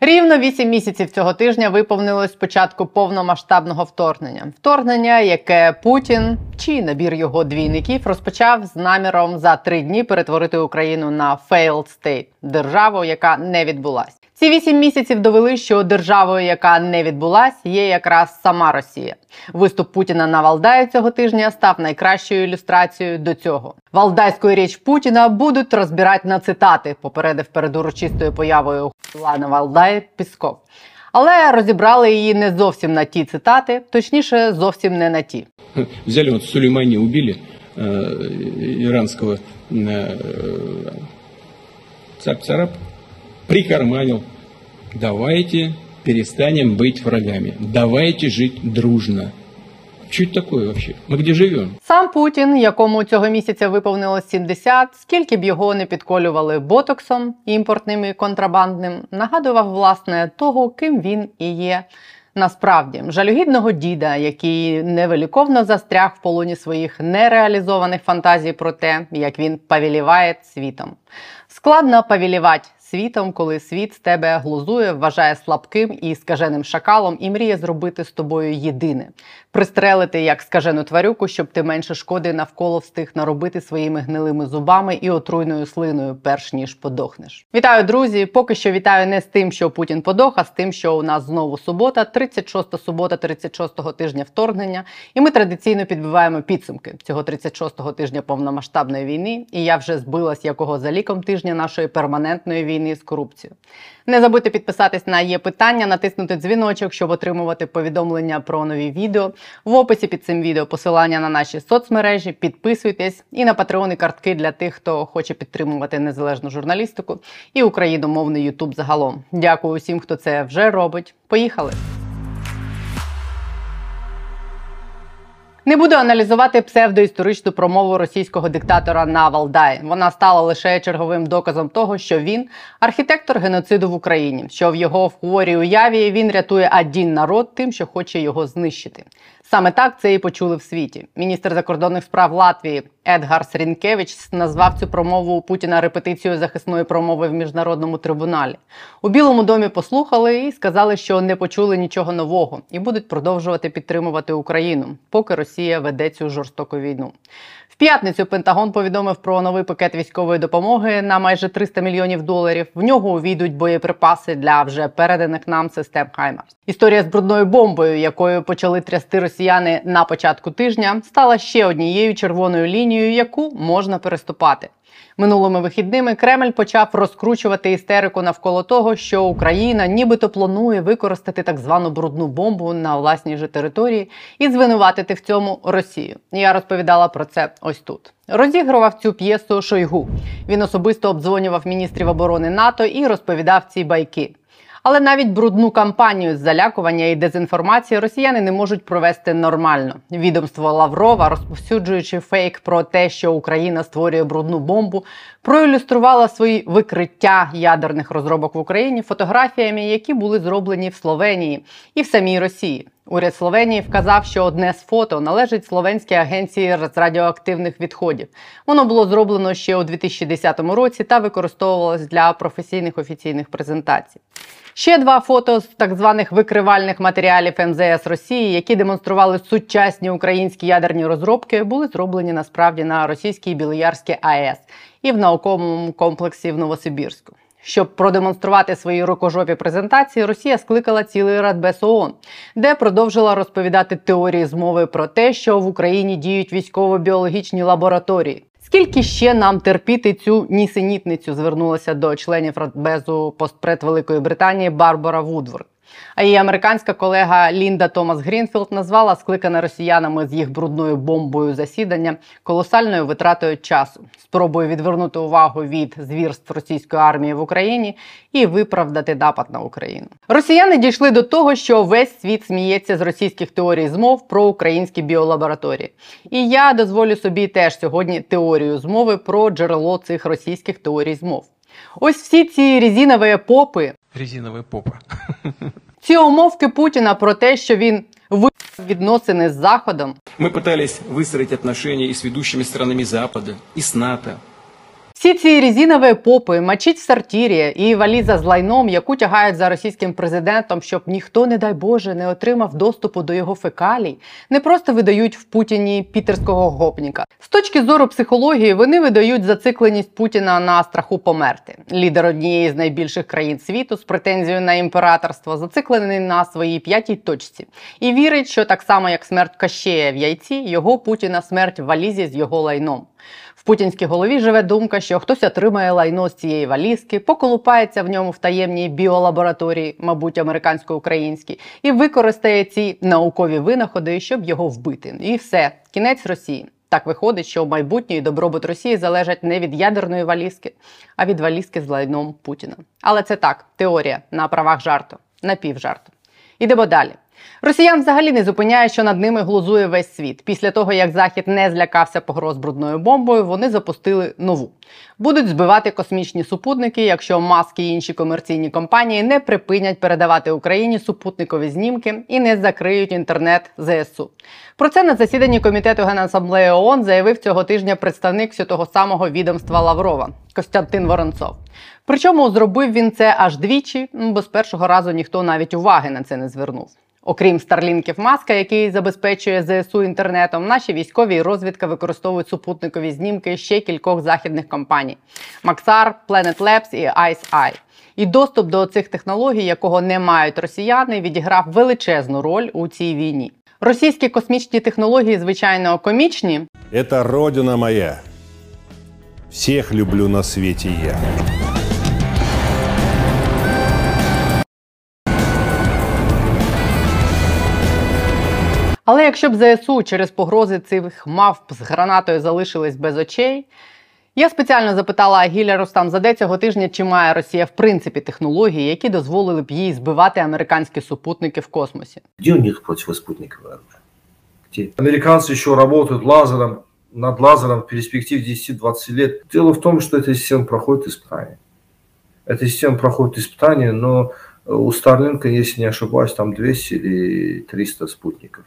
Рівно вісім місяців цього тижня виповнилось спочатку повномасштабного вторгнення. Вторгнення, яке Путін чи набір його двійників розпочав з наміром за три дні перетворити Україну на failed state – державу, яка не відбулась. Ці вісім місяців довели, що державою, яка не відбулась, є якраз сама Росія. Виступ Путіна на Валдаї цього тижня став найкращою ілюстрацією до цього. Валдайську річ Путіна будуть розбирати на цитати. Попередив перед урочистою появою Лана Валдай Пісков. Але розібрали її не зовсім на ті цитати, точніше, зовсім не на ті. Взяли вот Сулеймани, убили э, иранского э, цап-царап, прикарманил. Давайте перестанем быть врагами. Давайте жить дружно. Что это такое вообще? Мы где живем? Сам Путін, якому цього місяця виповнилось 70, скільки б його не підколювали ботоксом імпортним і контрабандним, нагадував власне того, ким він і є. Насправді, жалюгідного діда, який невеликовно застряг в полоні своїх нереалізованих фантазій про те, як він повіліває світом. Складно повілівати світом, коли світ тебе глузує, вважає слабким і скаженим шакалом і мріє зробити з тобою єдине пристрелити як скажену тварюку, щоб ти менше шкоди навколо встиг наробити своїми гнилими зубами і отруйною слиною, перш ніж подохнеш. Вітаю, друзі! Поки що вітаю не з тим, що Путін подох, а з тим, що у нас знову субота, 36 субота, 36-го тижня вторгнення. І ми традиційно підбиваємо підсумки цього 36-го тижня повномасштабної війни. І я вже збилась якого за ліком тижня нашої перманентної війни з корупцією. Не забудьте підписатись на є питання, натиснути дзвіночок, щоб отримувати повідомлення про нові відео. В описі під цим відео посилання на наші соцмережі. Підписуйтесь і на патреони картки для тих, хто хоче підтримувати незалежну журналістику і україномовний Ютуб загалом. Дякую усім, хто це вже робить. Поїхали! Не буду аналізувати псевдоісторичну промову російського диктатора на Валдаї. Вона стала лише черговим доказом того, що він архітектор геноциду в Україні, що в його хворій уяві він рятує один народ тим, що хоче його знищити. Саме так це і почули в світі. Міністр закордонних справ Латвії Едгар Срінкевич назвав цю промову Путіна репетицією захисної промови в міжнародному трибуналі. У Білому домі послухали і сказали, що не почули нічого нового і будуть продовжувати підтримувати Україну, поки Росія веде цю жорстоку війну п'ятницю Пентагон повідомив про новий пакет військової допомоги на майже 300 мільйонів доларів. В нього увійдуть боєприпаси для вже переданих нам систем Хаймарс. Історія з брудною бомбою, якою почали трясти росіяни на початку тижня, стала ще однією червоною лінією, яку можна переступати. Минулими вихідними Кремль почав розкручувати істерику навколо того, що Україна нібито планує використати так звану брудну бомбу на власній же території і звинуватити в цьому Росію. Я розповідала про це ось тут. Розігрував цю п'єсу Шойгу. Він особисто обдзвонював міністрів оборони НАТО і розповідав ці байки. Але навіть брудну кампанію з залякування і дезінформації росіяни не можуть провести нормально. Відомство Лаврова, розповсюджуючи фейк про те, що Україна створює брудну бомбу, проілюструвала свої викриття ядерних розробок в Україні фотографіями, які були зроблені в Словенії і в самій Росії. Уряд Словенії вказав, що одне з фото належить Словенській агенції з радіоактивних відходів. Воно було зроблено ще у 2010 році та використовувалось для професійних офіційних презентацій. Ще два фото з так званих викривальних матеріалів МЗС Росії, які демонстрували сучасні українські ядерні розробки, були зроблені насправді на російській Білоярській АЕС і в науковому комплексі в Новосибірську. Щоб продемонструвати свої рукожопі презентації, Росія скликала цілий радбез ООН, де продовжила розповідати теорії змови про те, що в Україні діють військово-біологічні лабораторії. Скільки ще нам терпіти цю нісенітницю? Звернулася до членів Радбезу постпред Великої Британії Барбара Вудворд. А її американська колега Лінда Томас Грінфілд назвала скликане росіянами з їх брудною бомбою засідання колосальною витратою часу, спробою відвернути увагу від звірств російської армії в Україні і виправдати напад на Україну. Росіяни дійшли до того, що весь світ сміється з російських теорій змов про українські біолабораторії. І я дозволю собі теж сьогодні теорію змови про джерело цих російських теорій змов. Ось всі ці резинові попи. Резиновая попа. Ці умовки Путіна про те, що він в відносини з Заходом. Мы пытались выстроить отношения и с ведущими странами Запада, и с НАТО. Всі ці резинові попи, мочить в сортирі і валіза з лайном, яку тягають за російським президентом, щоб ніхто, не дай Боже, не отримав доступу до його фекалій, не просто видають в Путіні пітерського гопніка. З точки зору психології, вони видають зацикленість Путіна на страху померти. Лідер однієї з найбільших країн світу з претензією на імператорство зациклений на своїй п'ятій точці і вірить, що так само як смерть Кащея в яйці, його Путіна смерть в валізі з його лайном. В путінській голові живе думка, що хтось отримає лайно з цієї валізки, поколупається в ньому в таємній біолабораторії, мабуть, американсько-українській, і використає ці наукові винаходи, щоб його вбити. І все, кінець Росії. Так виходить, що майбутнє і добробут Росії залежать не від ядерної валізки, а від валізки з лайном Путіна. Але це так, теорія на правах жарту, напівжарту. Ідемо далі. Росіян взагалі не зупиняє, що над ними глузує весь світ. Після того, як Захід не злякався погроз брудною бомбою, вони запустили нову. Будуть збивати космічні супутники, якщо маски і інші комерційні компанії не припинять передавати Україні супутникові знімки і не закриють інтернет ЗСУ. Про це на засіданні комітету Генасамблеї ООН заявив цього тижня представник всього того самого відомства Лаврова Костянтин Воронцов. Причому зробив він це аж двічі, бо з першого разу ніхто навіть уваги на це не звернув. Окрім старлінків маска, який забезпечує ЗСУ інтернетом, наші військові і розвідка використовують супутникові знімки ще кількох західних компаній: Maxar, Planet Labs і ICE. І доступ до цих технологій, якого не мають росіяни, відіграв величезну роль у цій війні. Російські космічні технології, звичайно, комічні, Это родина моя. Всех люблю на свете я. Але якщо б ЗСУ через погрози цих мавп з гранатою залишились без очей, я спеціально запитала Агіля Ростамзаде цього тижня, чи має Росія в принципі технології, які дозволили б їй збивати американські супутники в космосі. Где у них противоспутниковое оружие? Где? Американцы еще работают лазером, над лазером в перспективе 10-20 лет. Дело в том, что эта система проходит испытания. Эта система проходит испытания, но э, у Старлинка, если не ошибаюсь, там 200 или 300 спутников.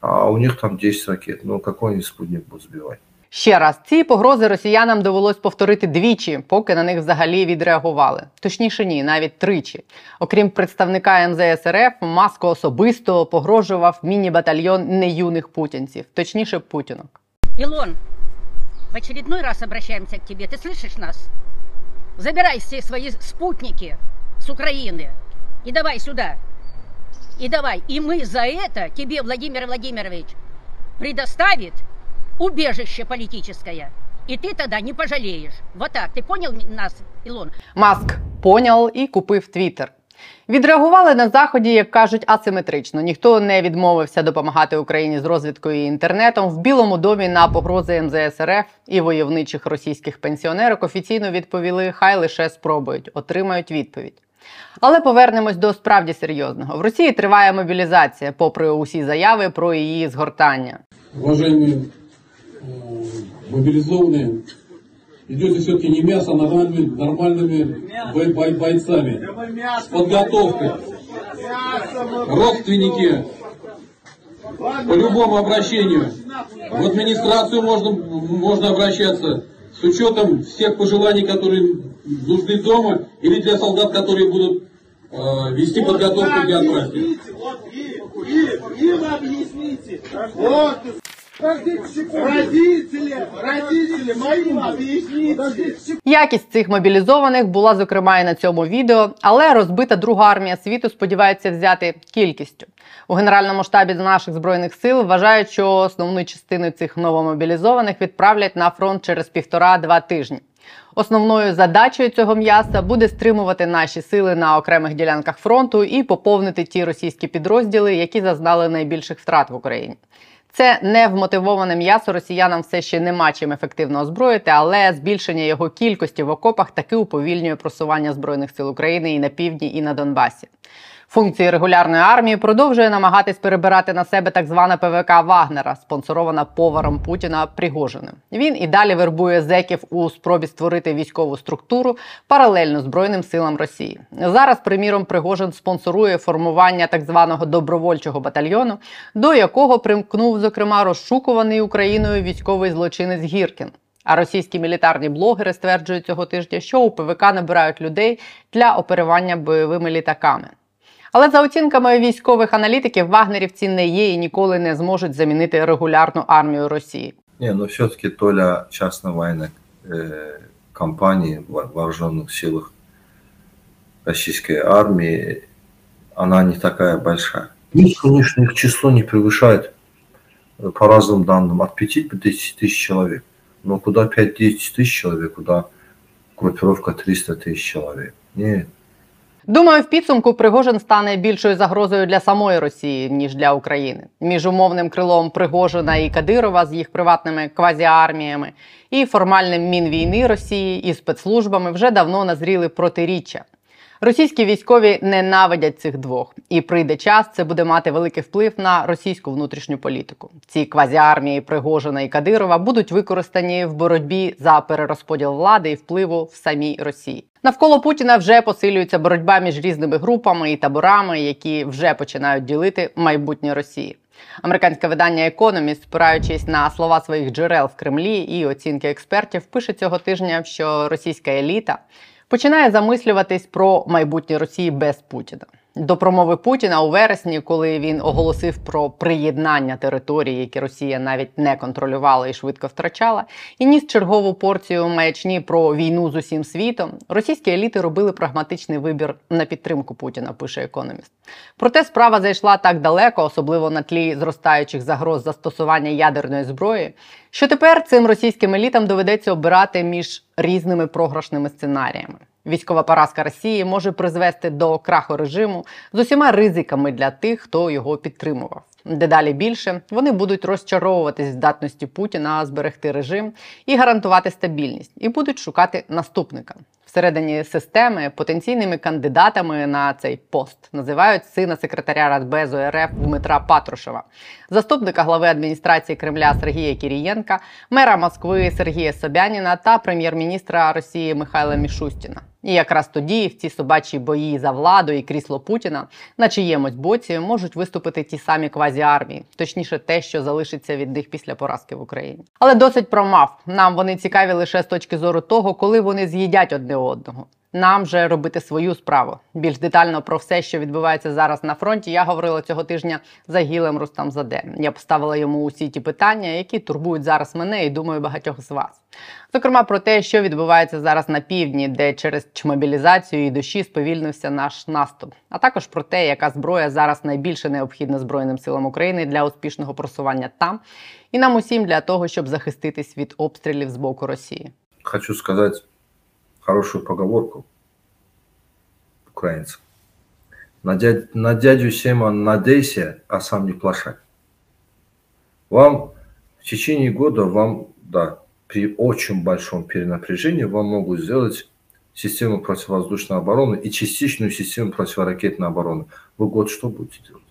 А у них там 10 ракет. Ну, какой они спутник будут сбивать? Ще раз, ці погрози росіянам довелось повторити двічі, поки на них взагалі відреагували. Точніше, ні, навіть тричі. Окрім представника МЗС РФ, Маско особисто погрожував міні-батальйон неюних путінців, точніше путінок. Илон, в очередной раз обращаемся к тебе. Ты слышишь нас? Забирай все свои спутники с Украины и давай сюда. И давай. И мы за это тебе, Владимир Владимирович, предоставит убежище политическое. И ты тогда не пожалеешь. Вот так. Ты понял нас, Илон? Маск поняв і купив Твіттер. Відреагували на заході, як кажуть, асиметрично. Ніхто не відмовився допомагати Україні з розвідкою і інтернетом. В Білому домі на погрози МЗС РФ і войовничих російських пенсіонерок офіційно відповіли: хай лише спробують, отримають відповідь. Але повернемось до справді серйозного. В Росії триває мобілізація, попри усі заяви про її згортання. уважаемые э, мобилизованные, идете все-таки не мясо, а нормальными, нормальными бой- бой- бойцами. С подготовкой. Родственники по любому обращению. В администрацию можно, можно обращаться с учетом всех пожеланий, которые нужны дома, или для солдат, которые будут э, вести подготовку для отправки. Вот им, им, им объясните. Вот. Родители, родители, моим объясните. Якість цих мобілізованих була зокрема і на цьому відео, але розбита друга армія світу сподівається взяти кількістю. У генеральному штабі наших збройних сил вважають, що основну частину цих новомобілізованих відправлять на фронт через півтора-два тижні. Основною задачею цього м'яса буде стримувати наші сили на окремих ділянках фронту і поповнити ті російські підрозділи, які зазнали найбільших втрат в Україні. Це невмотивоване м'ясо росіянам все ще нема чим ефективно озброїти, але збільшення його кількості в окопах таки уповільнює просування збройних сил України і на півдні, і на Донбасі. Функції регулярної армії продовжує намагатись перебирати на себе так звана ПВК Вагнера, спонсорована поваром Путіна Пригожиним. Він і далі вербує зеків у спробі створити військову структуру паралельно Збройним силам Росії. Зараз, приміром, Пригожин спонсорує формування так званого добровольчого батальйону, до якого примкнув зокрема розшукуваний Україною військовий злочинець Гіркін. А російські мілітарні блогери стверджують цього тижня, що у ПВК набирають людей для оперування бойовими літаками. Але за оцінками військових аналітиків, вагнерівці не є і ніколи не зможуть замінити регулярну армію Росії. Не, но все-таки доля частной военной э, компании в вооруженных силах российской армии, она не такая большая. Нет, конечно, их число не превышает, э, по разным данным, от 5 до 10 тысяч человек. Но куда 5-10 тысяч человек, куда группировка 300 тысяч человек? Нет. Думаю, в підсумку Пригожин стане більшою загрозою для самої Росії ніж для України. Між умовним крилом Пригожина і Кадирова з їх приватними квазіарміями і формальним мінвійни Росії і спецслужбами вже давно назріли протиріччя. Російські військові ненавидять цих двох, і прийде час, це буде мати великий вплив на російську внутрішню політику. Ці квазіармії Пригожина і Кадирова будуть використані в боротьбі за перерозподіл влади і впливу в самій Росії. Навколо Путіна вже посилюється боротьба між різними групами і таборами, які вже починають ділити майбутнє Росії. Американське видання Economist, спираючись на слова своїх джерел в Кремлі і оцінки експертів, пише цього тижня, що російська еліта починає замислюватись про майбутнє Росії без Путіна. До промови Путіна у вересні, коли він оголосив про приєднання територій, які Росія навіть не контролювала і швидко втрачала, і ніс чергову порцію маячні про війну з усім світом, російські еліти робили прагматичний вибір на підтримку Путіна. Пише економіст. Проте справа зайшла так далеко, особливо на тлі зростаючих загроз застосування ядерної зброї, що тепер цим російським елітам доведеться обирати між різними програшними сценаріями. Військова поразка Росії може призвести до краху режиму з усіма ризиками для тих, хто його підтримував. Дедалі більше вони будуть розчаровуватись здатності Путіна зберегти режим і гарантувати стабільність, і будуть шукати наступника. Всередині системи потенційними кандидатами на цей пост називають сина секретаря Радбезу РФ Дмитра Патрушева, заступника глави адміністрації Кремля Сергія Кірієнка, мера Москви Сергія Собяніна та прем'єр-міністра Росії Михайла Мішустіна. І якраз тоді в ці собачі бої за владу і крісло Путіна на чиємусь боці можуть виступити ті самі квазіармії, точніше, те, що залишиться від них після поразки в Україні. Але досить промав. Нам вони цікаві лише з точки зору того, коли вони з'їдять одне одного. Нам же робити свою справу. Більш детально про все, що відбувається зараз на фронті, я говорила цього тижня за Гілем Рустамзаде. Я поставила йому усі ті питання, які турбують зараз мене і думаю багатьох з вас. Зокрема, про те, що відбувається зараз на півдні, де через чмобілізацію і душі сповільнився наш наступ, а також про те, яка зброя зараз найбільше необхідна Збройним силам України для успішного просування там, і нам усім для того, щоб захиститись від обстрілів з боку Росії. Хочу сказать хорошую поговорку украинцам. На, дядь, на дядю Сема надейся, а сам не плашай. Вам в течение года, вам, да, при очень большом перенапряжении вам могут сделать систему противовоздушной обороны и частичную систему противоракетной обороны. Вы год что будете делать?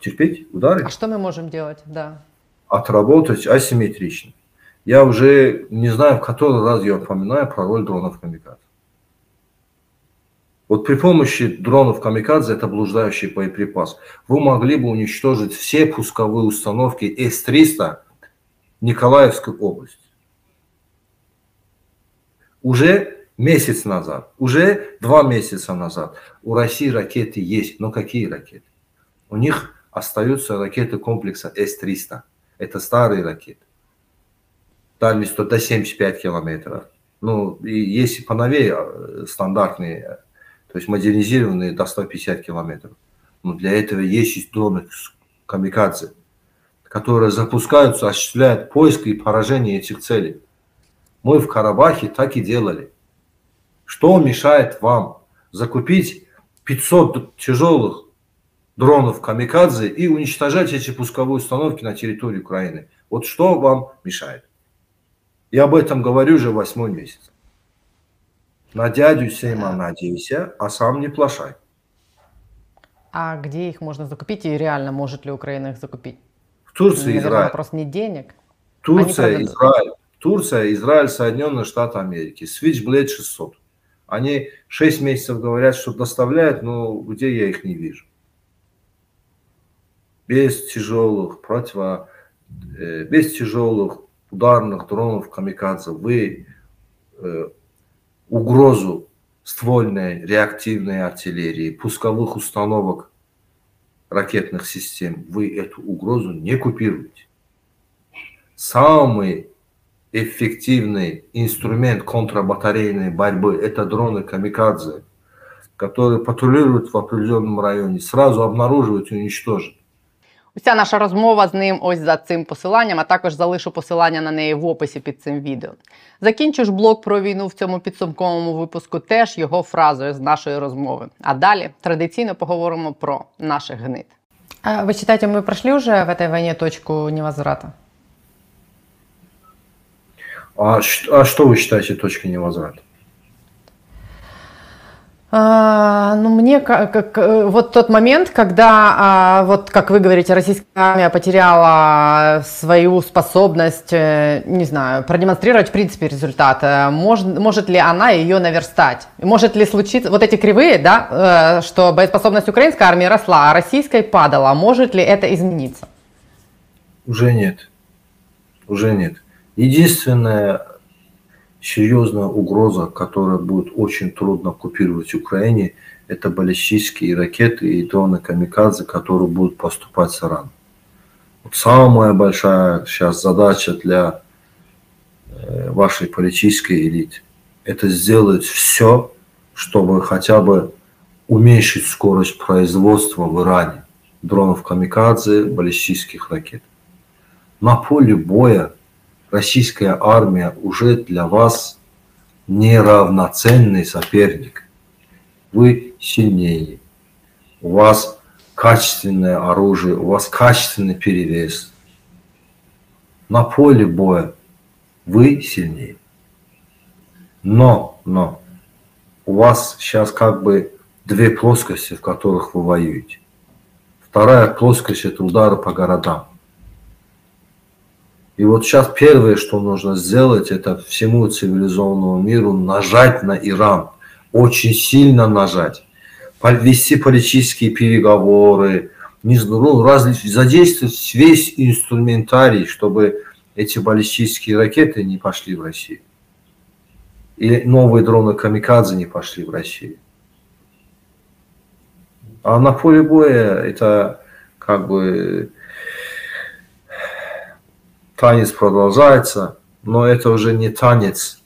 Терпеть удары? А що ми можемо робити? Да. Отработать асимметрично. Я уже не знаю, в который раз я упоминаю про роль дронов камикадзе. Вот при помощи дронов камикадзе, это блуждающий боеприпас, вы могли бы уничтожить все пусковые установки С-300 Николаевской области. Уже месяц назад, уже два месяца назад у России ракеты есть. Но какие ракеты? У них остаются ракеты комплекса С-300. Это старые ракеты. Дальность до 75 километров. Ну, и есть и поновее э, стандартные, то есть модернизированные до 150 километров. Но для этого есть дроны камикадзе, которые запускаются, осуществляют поиск и поражение этих целей. Мы в Карабахе так и делали. Что мешает вам закупить 500 тяжелых дронов камикадзе и уничтожать эти пусковые установки на территории Украины? Вот что вам мешает? Я об этом говорю уже восьмой месяц. На дядю Сейма надейся, а сам не плашай. А где их можно закупить и реально может ли Украина их закупить? В Турции, Наверное, Израиль. вопрос не денег. Турция. Израиль. Турция, Израиль, Соединенные Штаты Америки. Switchblade 600. Они 6 месяцев говорят, что доставляют, но где я их не вижу. Без тяжелых противо, э, без тяжелых ударных дронов камикадзе, вы э, угрозу ствольной реактивной артиллерии, пусковых установок ракетных систем, вы эту угрозу не купируете. Самый эффективный инструмент контрбатарейной борьбы – это дроны камикадзе, которые патрулируют в определенном районе, сразу обнаруживают и уничтожат. Уся наша розмова з ним ось за цим посиланням, а також залишу посилання на неї в описі під цим відео. Закінчу ж блог про війну в цьому підсумковому випуску теж його фразою з нашої розмови. А далі традиційно поговоримо про наших гнид. А вы считаете, мы прошли уже в этой войне точку невозврата? А, ш- а что вы считаете точкой невозврата? А, ну, мне как, как, э, вот тот момент, когда, а, вот как вы говорите, российская армия потеряла свою способность, э, не знаю, продемонстрировать в принципе результат, э, может, может ли она ее наверстать? Может ли случиться, вот эти кривые, да, что боеспособность украинской армии росла, а российской падала, может ли это измениться? Уже нет. Уже нет. Единственная серьезная угроза, которая будет очень трудно купировать Украине, это баллистические ракеты и дроны камикадзе, которые будут поступать с Ирана. Вот самая большая сейчас задача для э, вашей политической элиты – это сделать все, чтобы хотя бы уменьшить скорость производства в Иране дронов камикадзе, баллистических ракет. На поле боя российская армия уже для вас неравноценный соперник. Вы сильнее, у вас качественное оружие, у вас качественный перевес. На поле боя вы сильнее. Но, но, у вас сейчас как бы две плоскости, в которых вы воюете. Вторая плоскость – это удары по городам. И вот сейчас первое, что нужно сделать, это всему цивилизованному миру нажать на Иран. Очень сильно нажать. Вести политические переговоры, не знаю, ну, раз, задействовать весь инструментарий, чтобы эти баллистические ракеты не пошли в Россию. И новые дроны камикадзе не пошли в Россию. А на поле боя это как бы танец продолжается, но это уже не танец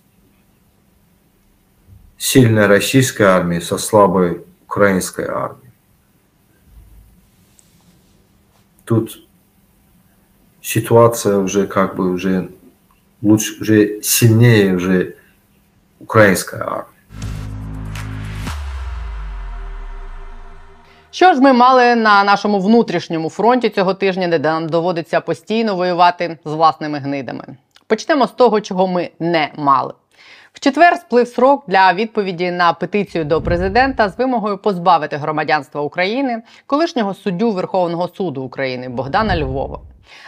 сильной российской армии со слабой украинской армией. Тут ситуация уже как бы уже лучше, уже сильнее уже украинская армия. Що ж ми мали на нашому внутрішньому фронті цього тижня, де нам доводиться постійно воювати з власними гнидами? Почнемо з того, чого ми не мали. В четвер сплив срок для відповіді на петицію до президента з вимогою позбавити громадянства України колишнього суддю Верховного суду України Богдана Львова.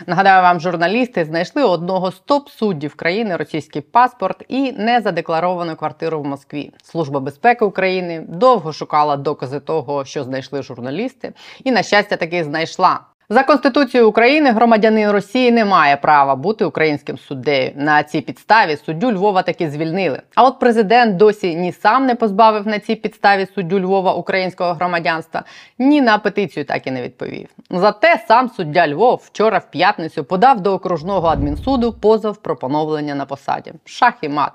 Нагадаю вам, журналісти знайшли одного з топ-суддів країни російський паспорт і незадекларовану квартиру в Москві. Служба безпеки України довго шукала докази того, що знайшли журналісти, і на щастя таки знайшла. За конституцією України громадянин Росії не має права бути українським суддею. На цій підставі суддю Львова таки звільнили. А от президент досі ні сам не позбавив на цій підставі суддю Львова українського громадянства, ні на петицію так і не відповів. Зате сам суддя Львов вчора в п'ятницю подав до окружного адмінсуду позов про поновлення на посаді. Шах і мат.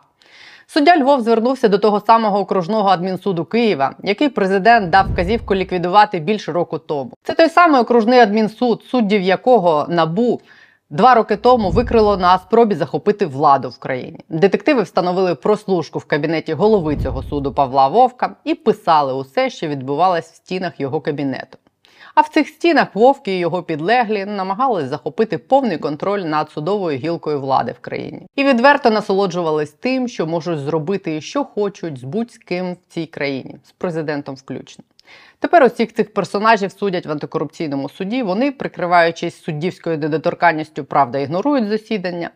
Суддя Львов звернувся до того самого окружного адмінсуду Києва, який президент дав вказівку ліквідувати більше року тому. Це той самий окружний адмінсуд, суддів якого набу. Два роки тому викрило на спробі захопити владу в країні. Детективи встановили прослушку в кабінеті голови цього суду Павла Вовка і писали усе, що відбувалось в стінах його кабінету. А в цих стінах Вовки і його підлеглі намагались захопити повний контроль над судовою гілкою влади в країні і відверто насолоджувались тим, що можуть зробити, що хочуть з будь-ким в цій країні, з президентом включно. Тепер усіх цих персонажів судять в антикорупційному суді. Вони, прикриваючись суддівською недоторканністю, правда, ігнорують засідання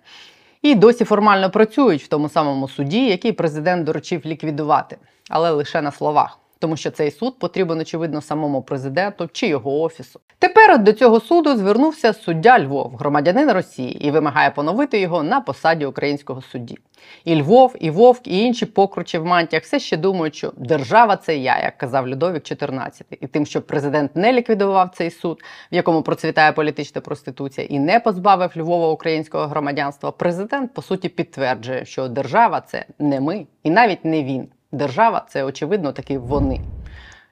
і досі формально працюють в тому самому суді, який президент доручив ліквідувати, але лише на словах. Тому що цей суд потрібен очевидно самому президенту чи його офісу. Тепер до цього суду звернувся суддя Львов, громадянин Росії, і вимагає поновити його на посаді українського судді. І Львов, і Вовк, і інші покручі в мантіях все ще думають, що держава це я, як казав Людовік XIV. І тим, що президент не ліквідував цей суд, в якому процвітає політична проституція, і не позбавив Львова українського громадянства, президент по суті підтверджує, що держава це не ми, і навіть не він. Держава це очевидно таки вони.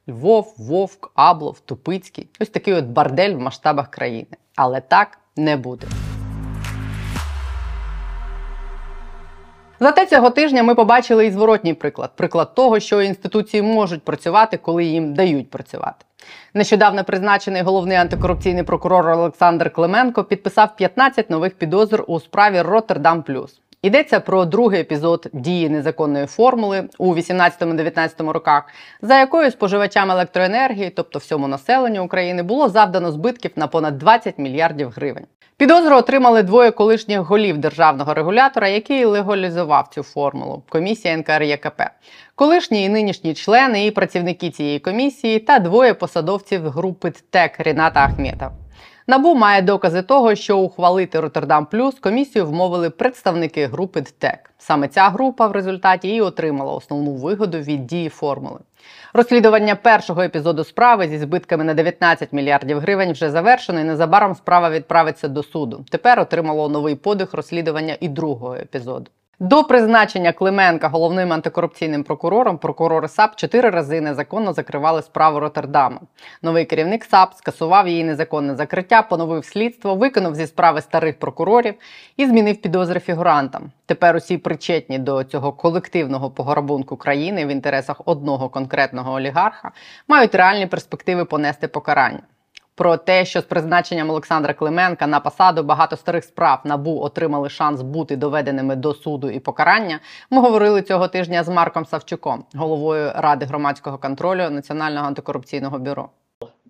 Львов, Вовк, Аблов, Тупицький. Ось такий от бардель в масштабах країни. Але так не буде. Зате цього тижня ми побачили і зворотній приклад приклад того, що інституції можуть працювати, коли їм дають працювати. Нещодавно призначений головний антикорупційний прокурор Олександр Клименко підписав 15 нових підозр у справі Роттердам Плюс. Йдеться про другий епізод дії незаконної формули у 18-19 роках, за якою споживачам електроенергії, тобто всьому населенню України, було завдано збитків на понад 20 мільярдів гривень. Підозру отримали двоє колишніх голів державного регулятора, який легалізував цю формулу комісія НКРЄКП. Колишні і нинішні члени і працівники цієї комісії та двоє посадовців групи ТЕК Ріната Ахметов. Набу має докази того, що ухвалити Роттердам Плюс комісію вмовили представники групи ДТЕК. Саме ця група в результаті і отримала основну вигоду від дії формули. Розслідування першого епізоду справи зі збитками на 19 мільярдів гривень вже завершено, і незабаром справа відправиться до суду. Тепер отримало новий подих розслідування і другого епізоду. До призначення Клименка головним антикорупційним прокурором прокурори САП чотири рази незаконно закривали справу Роттердама. Новий керівник САП скасував її незаконне закриття, поновив слідство, виконав зі справи старих прокурорів і змінив підозри фігурантам. Тепер усі причетні до цього колективного пограбунку країни в інтересах одного конкретного олігарха мають реальні перспективи понести покарання. Про те, що з призначенням Олександра Клименка на посаду багато старих справ набу отримали шанс бути доведеними до суду і покарання. Ми говорили цього тижня з Марком Савчуком, головою ради громадського контролю Національного антикорупційного бюро.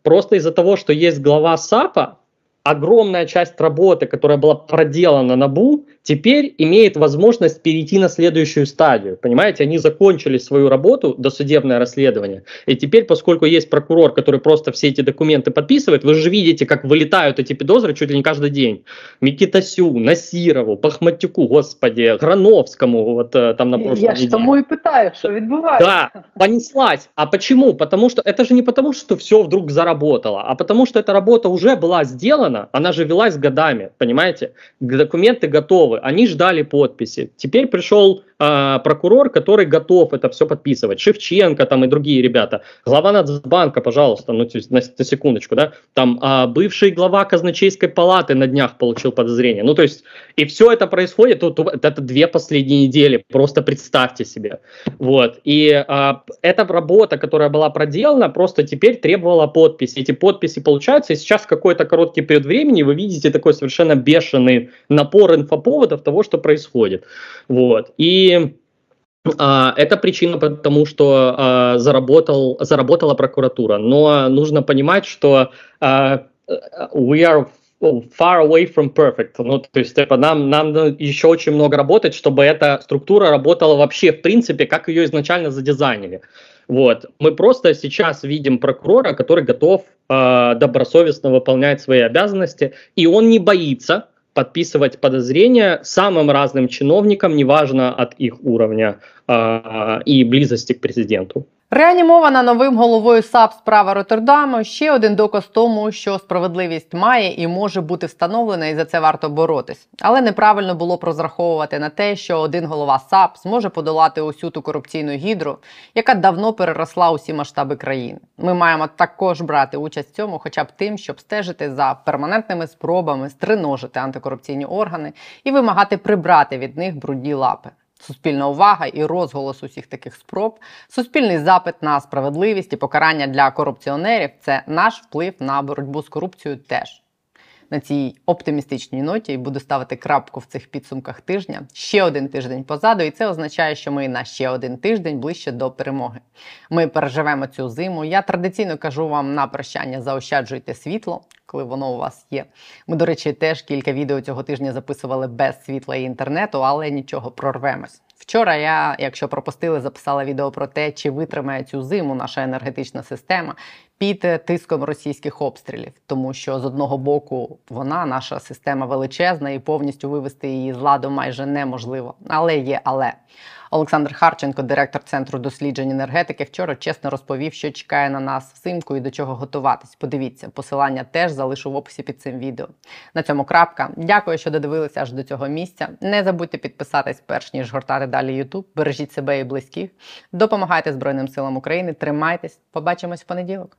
Просто из-за того, что есть глава САПа, огромная часть работы, которая была проделана на БУ, теперь имеет возможность перейти на следующую стадию. Понимаете, они закончили свою работу, досудебное расследование, и теперь, поскольку есть прокурор, который просто все эти документы подписывает, вы же видите, как вылетают эти подозры чуть ли не каждый день. Микитасю, Насирову, Пахматюку, господи, Грановскому, вот э, там на прошлой неделе. і питаю, що відбувається. Да, понеслась. А почему? Потому что это же не потому, что все вдруг заработало, а потому что эта работа уже была сделана, она же велась годами, понимаете? Документы готовы, они ждали подписи. Теперь пришел э, прокурор, который готов это все подписывать. Шевченко там и другие ребята. Глава Нацбанка, пожалуйста, ну на, на секундочку, да, там а, бывший глава казначейской палаты на днях получил подозрение. Ну то есть и все это происходит, вот, это две последние недели, просто представьте себе. Вот. И а, эта работа, которая была проделана, просто теперь требовала подписи. Эти подписи получаются, и сейчас какой-то короткий период времени вы видите такой совершенно бешеный напор инфоповодов того, что происходит. Вот. И а, это причина потому, что а, заработал, заработала прокуратура. Но нужно понимать, что а, we are far away from perfect. Ну, то есть типа, нам, нам еще очень много работать, чтобы эта структура работала вообще в принципе, как ее изначально задизайнили. Вот. Мы просто сейчас видим прокурора, который готов э, добросовестно выполнять свои обязанности, и он не боится подписывать подозрения самым разным чиновникам, неважно от их уровня э, и близости к президенту. Реанімована новим головою САП справа Роттердаму ще один доказ тому, що справедливість має і може бути встановлена, і за це варто боротись. Але неправильно було б розраховувати на те, що один голова САП зможе подолати усю ту корупційну гідру, яка давно переросла усі масштаби країни. Ми маємо також брати участь в цьому, хоча б тим, щоб стежити за перманентними спробами стриножити антикорупційні органи і вимагати прибрати від них брудні лапи. Суспільна увага і розголос усіх таких спроб, суспільний запит на справедливість і покарання для корупціонерів це наш вплив на боротьбу з корупцією теж. На цій оптимістичній ноті буду ставити крапку в цих підсумках тижня. Ще один тиждень позаду, і це означає, що ми на ще один тиждень ближче до перемоги. Ми переживемо цю зиму. Я традиційно кажу вам на прощання: заощаджуйте світло, коли воно у вас є. Ми, до речі, теж кілька відео цього тижня записували без світла і інтернету, але нічого прорвемось. Вчора я, якщо пропустили, записала відео про те, чи витримає цю зиму наша енергетична система під е, тиском російських обстрілів, тому що з одного боку вона, наша система величезна, і повністю вивести її з ладу майже неможливо. Але є але. Олександр Харченко, директор центру досліджень енергетики, вчора чесно розповів, що чекає на нас взимку і до чого готуватись. Подивіться, посилання теж залишу в описі під цим відео. На цьому крапка. Дякую, що додивилися аж до цього місця. Не забудьте підписатись, перш ніж гортати далі YouTube. Бережіть себе і близьких. Допомагайте Збройним силам України. Тримайтесь. Побачимось в понеділок.